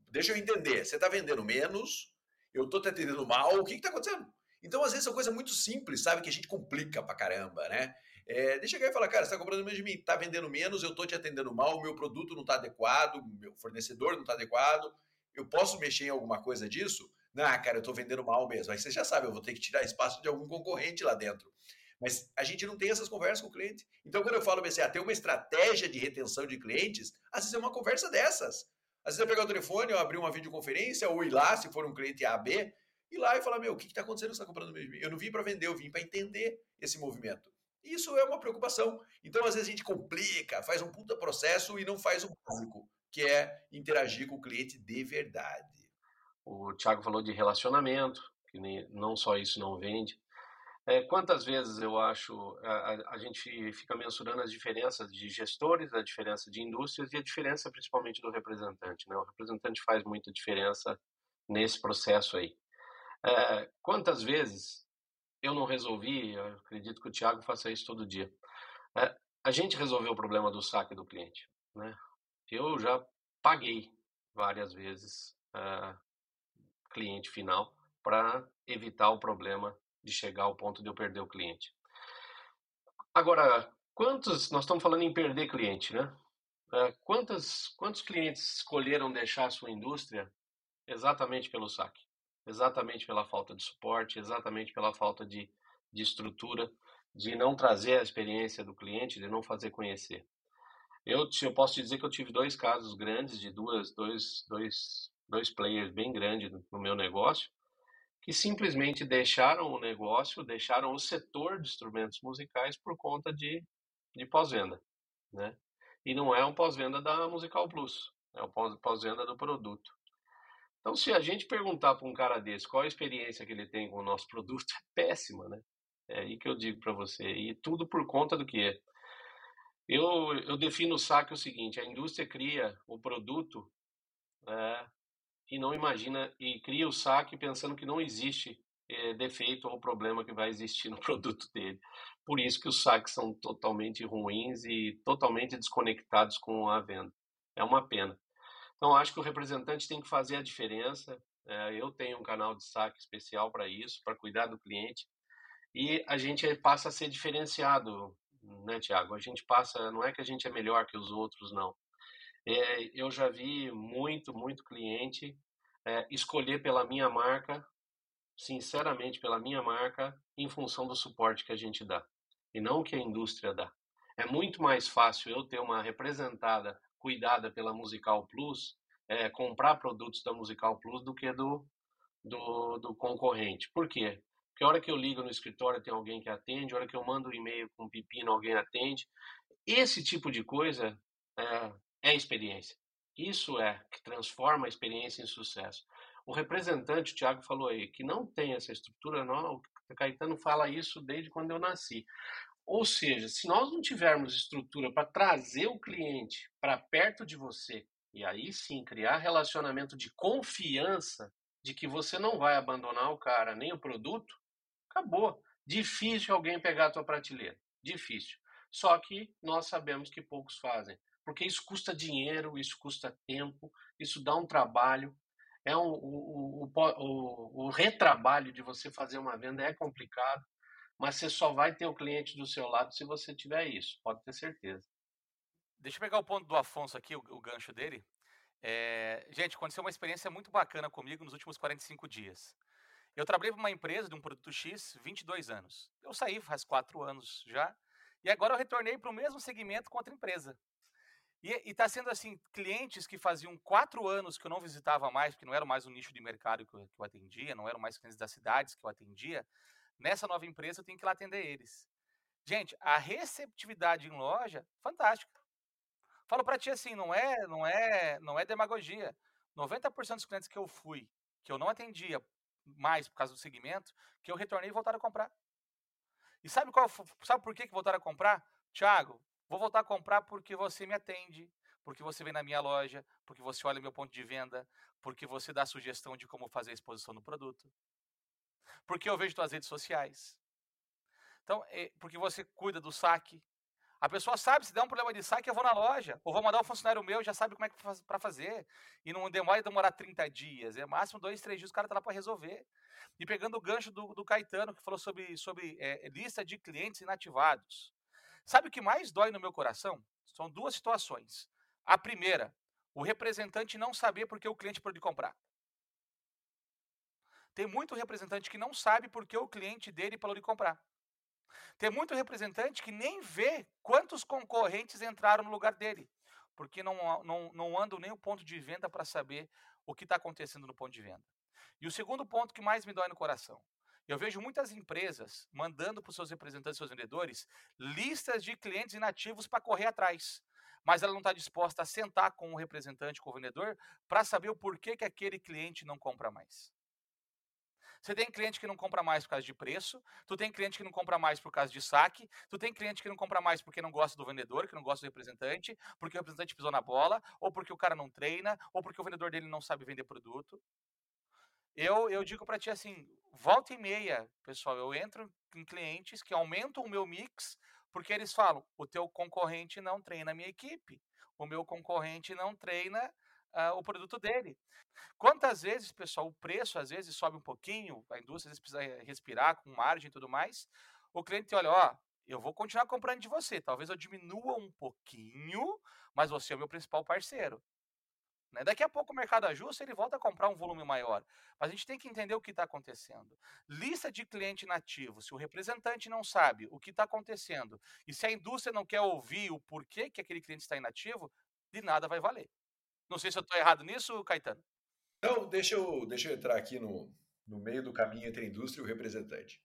Deixa eu entender. Você está vendendo menos, eu estou te atendendo mal, o que está acontecendo? Então, às vezes, são coisas muito simples, sabe? Que a gente complica pra caramba, né? É, deixa eu falar, cara, você está comprando menos de mim, está vendendo menos, eu estou te atendendo mal, o meu produto não está adequado, meu fornecedor não está adequado, eu posso mexer em alguma coisa disso? Não, cara, eu estou vendendo mal mesmo. Aí você já sabe, eu vou ter que tirar espaço de algum concorrente lá dentro. Mas a gente não tem essas conversas com o cliente. Então, quando eu falo assim, ah, tem uma estratégia de retenção de clientes, às vezes é uma conversa dessas. Às vezes eu pegar o telefone, eu abrir uma videoconferência, ou ir lá, se for um cliente AB, ir lá e falar, meu, o que está acontecendo você está comprando mesmo? Eu não vim para vender, eu vim para entender esse movimento. Isso é uma preocupação. Então, às vezes, a gente complica, faz um puta processo e não faz o básico, que é interagir com o cliente de verdade. O Thiago falou de relacionamento, que nem, não só isso não vende. É, quantas vezes eu acho a, a, gente fica mensurando as diferenças de gestores, a diferença de indústrias e a diferença principalmente do representante. Né? O representante faz muita diferença nesse processo aí. É, quantas vezes eu não resolvi, eu acredito que o Thiago faça isso todo dia. É, a gente resolveu o problema do saque do cliente. Né? Eu já paguei várias vezes uh, cliente final para evitar o problema de chegar ao ponto de eu perder o cliente. Agora, quantos, nós estamos falando em perder cliente, né? Uh, quantos, quantos clientes escolheram deixar a sua indústria exatamente pelo saque? Exatamente pela falta de suporte, exatamente pela falta de, de estrutura, de não trazer a experiência do cliente, de não fazer conhecer. Eu, eu posso te dizer que eu tive dois casos grandes de duas, dois, dois, dois players bem grandes no meu negócio, que simplesmente deixaram o negócio, deixaram o setor de instrumentos musicais por conta de, de pós-venda, né? E não é um pós-venda da Musical Plus, é o pós-venda do produto. Então, se a gente perguntar para um cara desse qual a experiência que ele tem com o nosso produto, é péssima, né? É aí que eu digo para você. E tudo por conta do que? Eu, eu defino o saque o seguinte: a indústria cria o produto é, e não imagina, e cria o saque pensando que não existe é, defeito ou problema que vai existir no produto dele. Por isso que os saques são totalmente ruins e totalmente desconectados com a venda. É uma pena. Então, acho que o representante tem que fazer a diferença. É, eu tenho um canal de saque especial para isso, para cuidar do cliente. E a gente passa a ser diferenciado, né, Tiago? A gente passa, não é que a gente é melhor que os outros, não. É, eu já vi muito, muito cliente é, escolher pela minha marca, sinceramente pela minha marca, em função do suporte que a gente dá, e não o que a indústria dá. É muito mais fácil eu ter uma representada cuidada pela Musical Plus, é, comprar produtos da Musical Plus do que do, do, do, concorrente. Por quê? Porque a hora que eu ligo no escritório tem alguém que atende, a hora que eu mando um e-mail com um pepino alguém atende. Esse tipo de coisa é, é experiência. Isso é que transforma a experiência em sucesso. O representante, o Thiago falou aí, que não tem essa estrutura, não, o Caetano fala isso desde quando eu nasci. Ou seja, se nós não tivermos estrutura para trazer o cliente para perto de você, e aí sim criar relacionamento de confiança de que você não vai abandonar o cara nem o produto, acabou. Difícil alguém pegar a tua prateleira. Difícil. Só que nós sabemos que poucos fazem. Porque isso custa dinheiro, isso custa tempo, isso dá um trabalho. É um, o, o, o, o retrabalho de você fazer uma venda é complicado, mas você só vai ter o cliente do seu lado se você tiver isso, pode ter certeza. Deixa eu pegar o ponto do Afonso aqui, o, o gancho dele. É, gente, aconteceu uma experiência muito bacana comigo nos últimos 45 dias. Eu trabalhei para uma empresa de um produto X 22 anos. Eu saí faz 4 anos já. E agora eu retornei para o mesmo segmento com outra empresa. E está sendo assim, clientes que faziam quatro anos que eu não visitava mais, porque não era mais o nicho de mercado que eu, que eu atendia, não eram mais clientes das cidades que eu atendia. Nessa nova empresa eu tenho que ir lá atender eles. Gente, a receptividade em loja, fantástica. Falo para ti assim, não é, não é, não é demagogia. 90% dos clientes que eu fui, que eu não atendia mais por causa do segmento, que eu retornei e voltaram a comprar. E sabe qual, sabe por que que voltaram a comprar? Tiago, vou voltar a comprar porque você me atende, porque você vem na minha loja, porque você olha meu ponto de venda, porque você dá sugestão de como fazer a exposição do produto. Porque eu vejo suas redes sociais. Então, é, porque você cuida do saque, a pessoa sabe, se der um problema de saque, eu vou na loja. Ou vou mandar um funcionário meu, já sabe como é que para fazer. E não demora demorar 30 dias. É máximo dois, três dias, o cara está lá para resolver. E pegando o gancho do, do Caetano, que falou sobre, sobre é, lista de clientes inativados. Sabe o que mais dói no meu coração? São duas situações. A primeira, o representante não saber por que o cliente pode comprar. Tem muito representante que não sabe por que o cliente dele parou de comprar. Tem muito representante que nem vê quantos concorrentes entraram no lugar dele, porque não, não, não andam nem o ponto de venda para saber o que está acontecendo no ponto de venda. E o segundo ponto que mais me dói no coração. Eu vejo muitas empresas mandando para os seus representantes, seus vendedores, listas de clientes inativos para correr atrás. Mas ela não está disposta a sentar com o representante, com o vendedor, para saber o porquê que aquele cliente não compra mais. Você tem cliente que não compra mais por causa de preço, tu tem cliente que não compra mais por causa de saque, tu tem cliente que não compra mais porque não gosta do vendedor, que não gosta do representante, porque o representante pisou na bola, ou porque o cara não treina, ou porque o vendedor dele não sabe vender produto. Eu, eu digo para ti assim, volta e meia, pessoal, eu entro em clientes que aumentam o meu mix porque eles falam, o teu concorrente não treina a minha equipe, o meu concorrente não treina uh, o produto dele. Quantas vezes, pessoal, o preço às vezes sobe um pouquinho, a indústria às vezes precisa respirar com margem e tudo mais. O cliente olha, ó, eu vou continuar comprando de você, talvez eu diminua um pouquinho, mas você é o meu principal parceiro. Né? Daqui a pouco o mercado ajusta, ele volta a comprar um volume maior. Mas a gente tem que entender o que está acontecendo. Lista de cliente nativo, se o representante não sabe o que está acontecendo e se a indústria não quer ouvir o porquê que aquele cliente está inativo, de nada vai valer. Não sei se eu estou errado nisso, Caetano. Não, deixa eu, deixa eu entrar aqui no, no meio do caminho entre a indústria e o representante.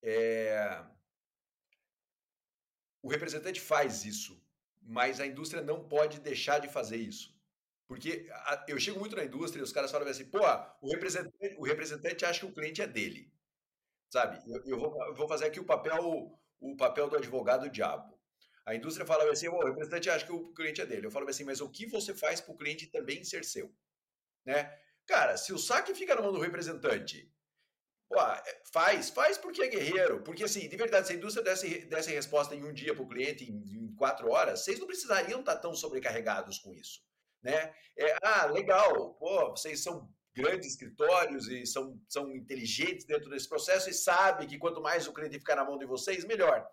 É... O representante faz isso, mas a indústria não pode deixar de fazer isso. Porque eu chego muito na indústria e os caras falam assim, pô, o representante, o representante acha que o cliente é dele. Sabe? Eu, eu, vou, eu vou fazer aqui o papel, o papel do advogado diabo. A indústria fala assim, o representante acha que o cliente é dele. Eu falo assim, mas o que você faz para o cliente também ser seu? Né? Cara, se o saque fica na mão do representante, é, faz, faz porque é guerreiro. Porque, assim, de verdade, se a indústria desse, desse resposta em um dia para o cliente, em, em, quatro horas, vocês não precisariam estar tão sobrecarregados com isso. Né? É, ah, legal, pô, vocês são grandes escritórios e são, são inteligentes dentro desse processo e sabem que quanto mais o cliente ficar na mão de vocês, melhor.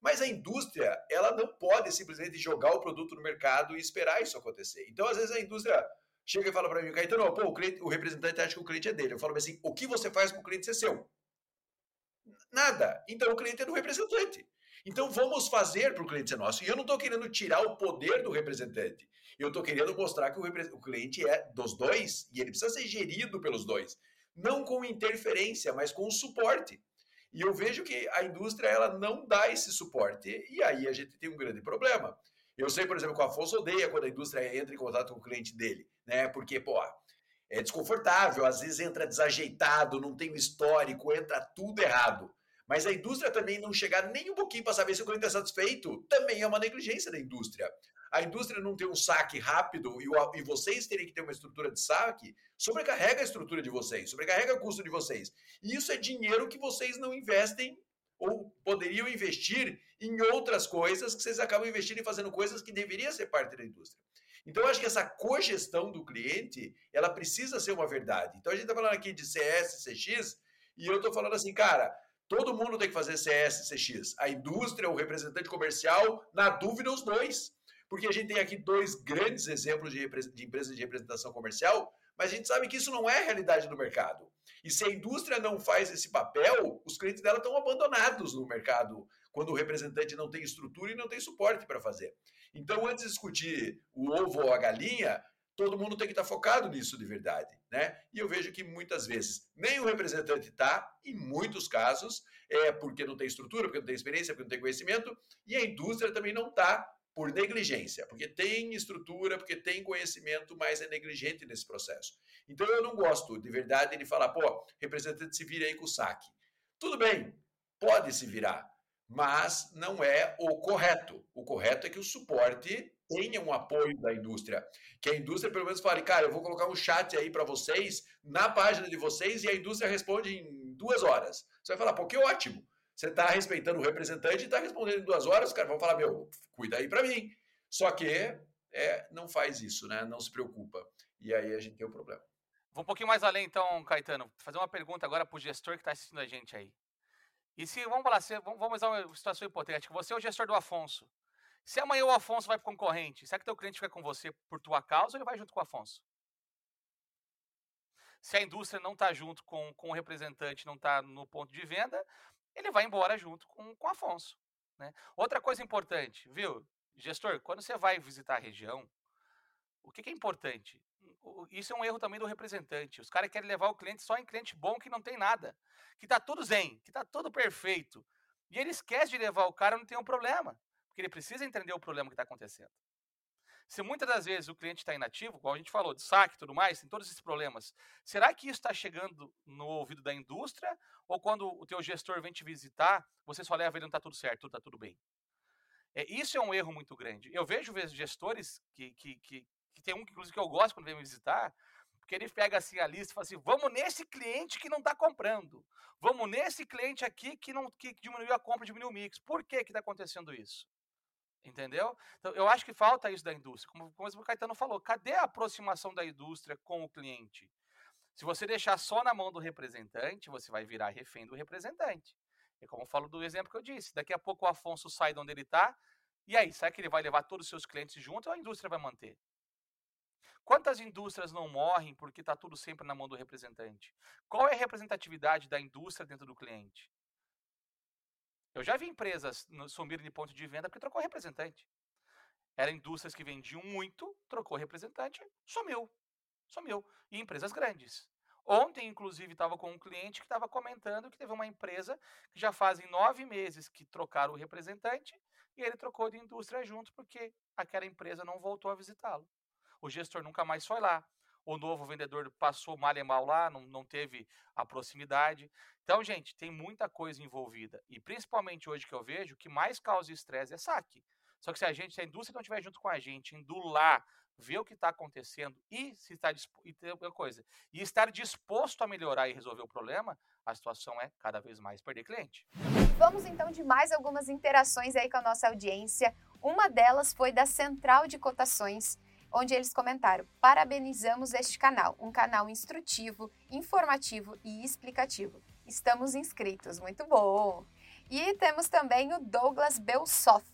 Mas a indústria, ela não pode simplesmente jogar o produto no mercado e esperar isso acontecer. Então, às vezes, a indústria chega e fala para mim, Caetano, pô, o, cliente, o representante acha que o cliente é dele. Eu falo assim, o que você faz para o cliente ser seu? Nada. Então, o cliente é do representante. Então, vamos fazer para o cliente ser nosso. E eu não estou querendo tirar o poder do representante. Eu estou querendo mostrar que o, o cliente é dos dois e ele precisa ser gerido pelos dois. Não com interferência, mas com suporte. E eu vejo que a indústria ela não dá esse suporte. E aí a gente tem um grande problema. Eu sei, por exemplo, que o Afonso odeia quando a indústria entra em contato com o cliente dele, né? Porque, pô, é desconfortável, às vezes entra desajeitado, não tem um histórico, entra tudo errado. Mas a indústria também não chegar nem um pouquinho para saber se o cliente está satisfeito, também é uma negligência da indústria. A indústria não tem um saque rápido e, o, e vocês terem que ter uma estrutura de saque, sobrecarrega a estrutura de vocês, sobrecarrega o custo de vocês. E isso é dinheiro que vocês não investem ou poderiam investir em outras coisas que vocês acabam investindo e fazendo coisas que deveriam ser parte da indústria. Então, eu acho que essa cogestão do cliente, ela precisa ser uma verdade. Então, a gente está falando aqui de CS, CX, e eu estou falando assim, cara, todo mundo tem que fazer CS, CX. A indústria, o representante comercial, na dúvida, os dois. Porque a gente tem aqui dois grandes exemplos de, de empresas de representação comercial, mas a gente sabe que isso não é a realidade do mercado. E se a indústria não faz esse papel, os clientes dela estão abandonados no mercado, quando o representante não tem estrutura e não tem suporte para fazer. Então, antes de discutir o ovo ou a galinha, todo mundo tem que estar focado nisso de verdade, né? E eu vejo que muitas vezes nem o representante está, em muitos casos, é porque não tem estrutura, porque não tem experiência, porque não tem conhecimento, e a indústria também não está por negligência, porque tem estrutura, porque tem conhecimento, mas é negligente nesse processo. Então eu não gosto de verdade de falar, pô, representante se vira aí com o saque. Tudo bem, pode se virar, mas não é o correto. O correto é que o suporte tenha um apoio da indústria. Que a indústria pelo menos fale, cara, eu vou colocar um chat aí para vocês, na página de vocês, e a indústria responde em duas horas. Você vai falar, pô, que ótimo. Você está respeitando o representante e está respondendo em duas horas, os caras vão falar, meu, cuida aí para mim. Só que é, não faz isso, né? Não se preocupa. E aí a gente tem o um problema. Vou um pouquinho mais além, então, Caetano. Fazer uma pergunta agora para o gestor que está assistindo a gente aí. E se, vamos falar, se, vamos usar uma situação hipotética, você é o gestor do Afonso. Se amanhã o Afonso vai para concorrente, será que teu cliente fica com você por tua causa ou ele vai junto com o Afonso? Se a indústria não está junto com, com o representante, não está no ponto de venda, ele vai embora junto com, com o Afonso. Né? Outra coisa importante, viu, gestor, quando você vai visitar a região, o que, que é importante? Isso é um erro também do representante. Os caras querem levar o cliente só em cliente bom que não tem nada que tá tudo zen, que tá tudo perfeito. E ele esquece de levar o cara, não tem um problema, porque ele precisa entender o problema que está acontecendo. Se muitas das vezes o cliente está inativo, como a gente falou, de saque e tudo mais, tem todos esses problemas, será que isso está chegando no ouvido da indústria? Ou quando o teu gestor vem te visitar, você só leva ele não está tudo certo, está tudo bem? É, isso é um erro muito grande. Eu vejo gestores que, que, que, que tem um, inclusive, que eu gosto quando vem me visitar, porque ele pega assim a lista e fala assim: vamos nesse cliente que não está comprando. Vamos nesse cliente aqui que não que diminuiu a compra, diminuiu o mix. Por que está acontecendo isso? Entendeu? Então, eu acho que falta isso da indústria. Como, como o Caetano falou, cadê a aproximação da indústria com o cliente? Se você deixar só na mão do representante, você vai virar refém do representante. É como eu falo do exemplo que eu disse. Daqui a pouco o Afonso sai de onde ele está. E aí, será que ele vai levar todos os seus clientes junto ou a indústria vai manter? Quantas indústrias não morrem porque está tudo sempre na mão do representante? Qual é a representatividade da indústria dentro do cliente? Eu já vi empresas sumirem de ponto de venda porque trocou representante. Eram indústrias que vendiam muito, trocou representante, sumiu. Sumiu. E empresas grandes. Ontem, inclusive, estava com um cliente que estava comentando que teve uma empresa que já fazem nove meses que trocaram o representante e ele trocou de indústria junto porque aquela empresa não voltou a visitá-lo o gestor nunca mais foi lá. O novo vendedor passou mal e mal lá, não, não teve a proximidade. Então, gente, tem muita coisa envolvida. E principalmente hoje que eu vejo, o que mais causa estresse é saque. Só que se a gente, se a indústria não estiver junto com a gente, indo lá, ver o que está acontecendo e se está coisa, e estar disposto a melhorar e resolver o problema, a situação é cada vez mais perder cliente. Vamos então de mais algumas interações aí com a nossa audiência. Uma delas foi da Central de Cotações onde eles comentaram: Parabenizamos este canal, um canal instrutivo, informativo e explicativo. Estamos inscritos, muito bom! E temos também o Douglas Belsoff.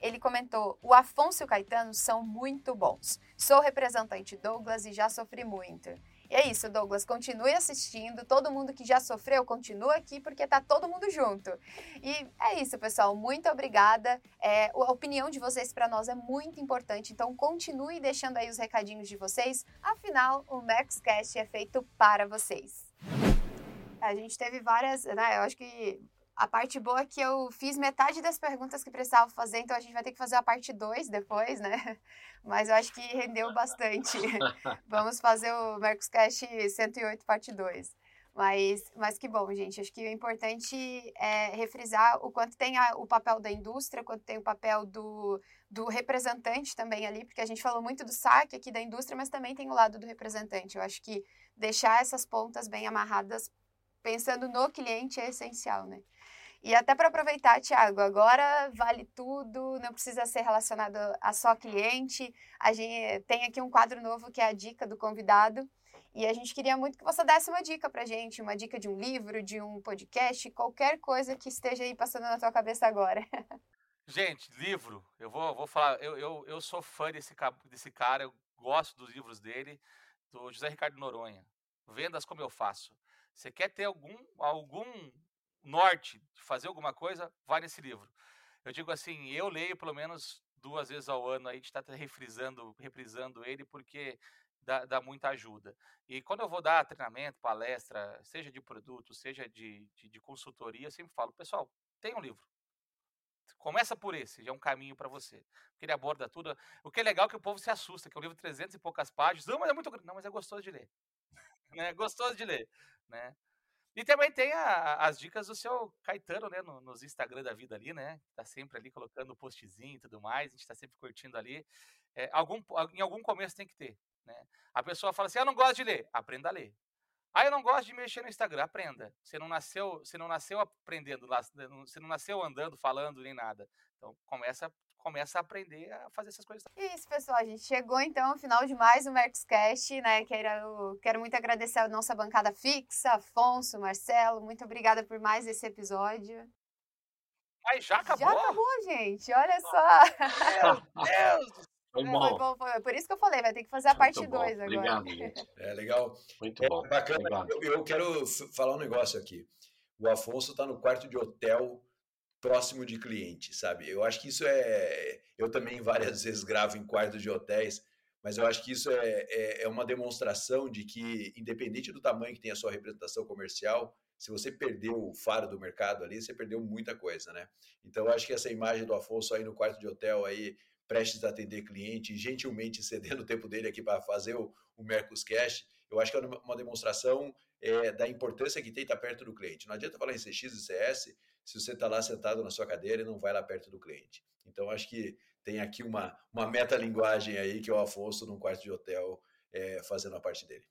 Ele comentou: O Afonso e o Caetano são muito bons. Sou representante Douglas e já sofri muito. É isso, Douglas. Continue assistindo. Todo mundo que já sofreu, continua aqui, porque tá todo mundo junto. E é isso, pessoal. Muito obrigada. É, a opinião de vocês para nós é muito importante. Então, continue deixando aí os recadinhos de vocês. Afinal, o MaxCast é feito para vocês. A gente teve várias, né? Eu acho que A parte boa é que eu fiz metade das perguntas que precisava fazer, então a gente vai ter que fazer a parte 2 depois, né? Mas eu acho que rendeu bastante. Vamos fazer o Mercoscast 108, parte 2. Mas, mas que bom, gente. Acho que o importante é refrisar o quanto tem a, o papel da indústria, quanto tem o papel do, do representante também ali, porque a gente falou muito do saque aqui da indústria, mas também tem o lado do representante. Eu acho que deixar essas pontas bem amarradas, pensando no cliente, é essencial, né? E até para aproveitar, Thiago, agora vale tudo, não precisa ser relacionado a só cliente. A gente tem aqui um quadro novo que é a dica do convidado. E a gente queria muito que você desse uma dica pra gente, uma dica de um livro, de um podcast, qualquer coisa que esteja aí passando na tua cabeça agora. Gente, livro, eu vou, vou falar, eu, eu, eu sou fã desse, desse cara, eu gosto dos livros dele, do José Ricardo Noronha. Vendas como eu faço. Você quer ter algum, algum norte de fazer alguma coisa, vai nesse livro. Eu digo assim, eu leio pelo menos duas vezes ao ano, aí a gente está reprisando, reprisando ele, porque dá, dá, muita ajuda. E quando eu vou dar treinamento, palestra, seja de produto, seja de, de, de consultoria, eu sempre falo, pessoal, tem um livro. Começa por esse, já é um caminho para você. Porque ele aborda tudo. O que é legal é que o povo se assusta, que é um livro de 300 e poucas páginas. Não, mas é muito Não, mas é gostoso de ler. né? Gostoso de ler, né? E também tem a, as dicas do seu Caetano, né? No, nos Instagram da vida ali, né? Tá sempre ali colocando postzinho e tudo mais. A gente tá sempre curtindo ali. É, algum, em algum começo tem que ter, né? A pessoa fala assim: ah, eu não gosto de ler. Aprenda a ler. Ah, eu não gosto de mexer no Instagram. Aprenda. Você não nasceu, você não nasceu aprendendo, você não nasceu andando, falando nem nada. Então começa começa a aprender a fazer essas coisas. É isso, pessoal. A gente chegou então ao final de mais um Mercoscast, né? Quero, quero muito agradecer a nossa bancada fixa, Afonso, Marcelo. Muito obrigada por mais esse episódio. Mas já acabou? Já acabou, gente. Olha só. Meu Deus! Foi bom. Foi bom, foi. Por isso que eu falei, vai ter que fazer a parte 2 agora. Obrigado, gente. É legal. Muito é, bom. Bacana. Eu, eu, quero falar um negócio aqui. O Afonso está no quarto de hotel próximo de cliente, sabe? Eu acho que isso é. Eu também várias vezes gravo em quartos de hotéis, mas eu acho que isso é, é, é, uma demonstração de que, independente do tamanho que tem a sua representação comercial, se você perdeu o faro do mercado ali, você perdeu muita coisa, né? Então, eu acho que essa imagem do Afonso aí no quarto de hotel aí, prestes a atender cliente, gentilmente cedendo o tempo dele aqui para fazer o, o Mercoscast, eu acho que é uma demonstração é, da importância que tem estar perto do cliente. Não adianta falar em CX e CS se você está lá sentado na sua cadeira e não vai lá perto do cliente. Então, acho que tem aqui uma, uma metalinguagem aí que é o Afonso, num quarto de hotel, é, fazendo a parte dele.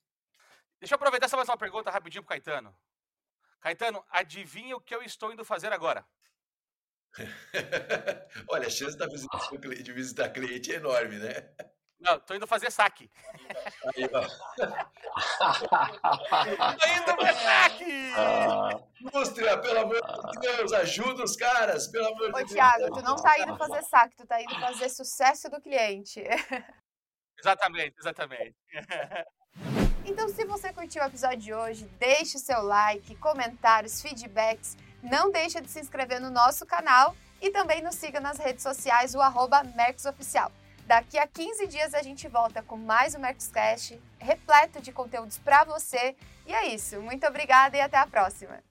Deixa eu aproveitar essa mais uma pergunta rapidinho para Caetano. Caetano, adivinha o que eu estou indo fazer agora? Olha, a chance de visitar cliente é enorme, né? Não, tô indo fazer saque. Aí, ó. tô indo fazer saque! Ah. Indústria, pelo amor de Deus, ajuda os caras, pelo amor Ô, de Deus. Ô, Thiago, tu não tá indo fazer saque, tu tá indo fazer sucesso do cliente. Exatamente, exatamente. Então, se você curtiu o episódio de hoje, deixe o seu like, comentários, feedbacks. Não deixe de se inscrever no nosso canal e também nos siga nas redes sociais, o arroba Oficial. Daqui a 15 dias a gente volta com mais um Mercoscast repleto de conteúdos para você. E é isso. Muito obrigada e até a próxima.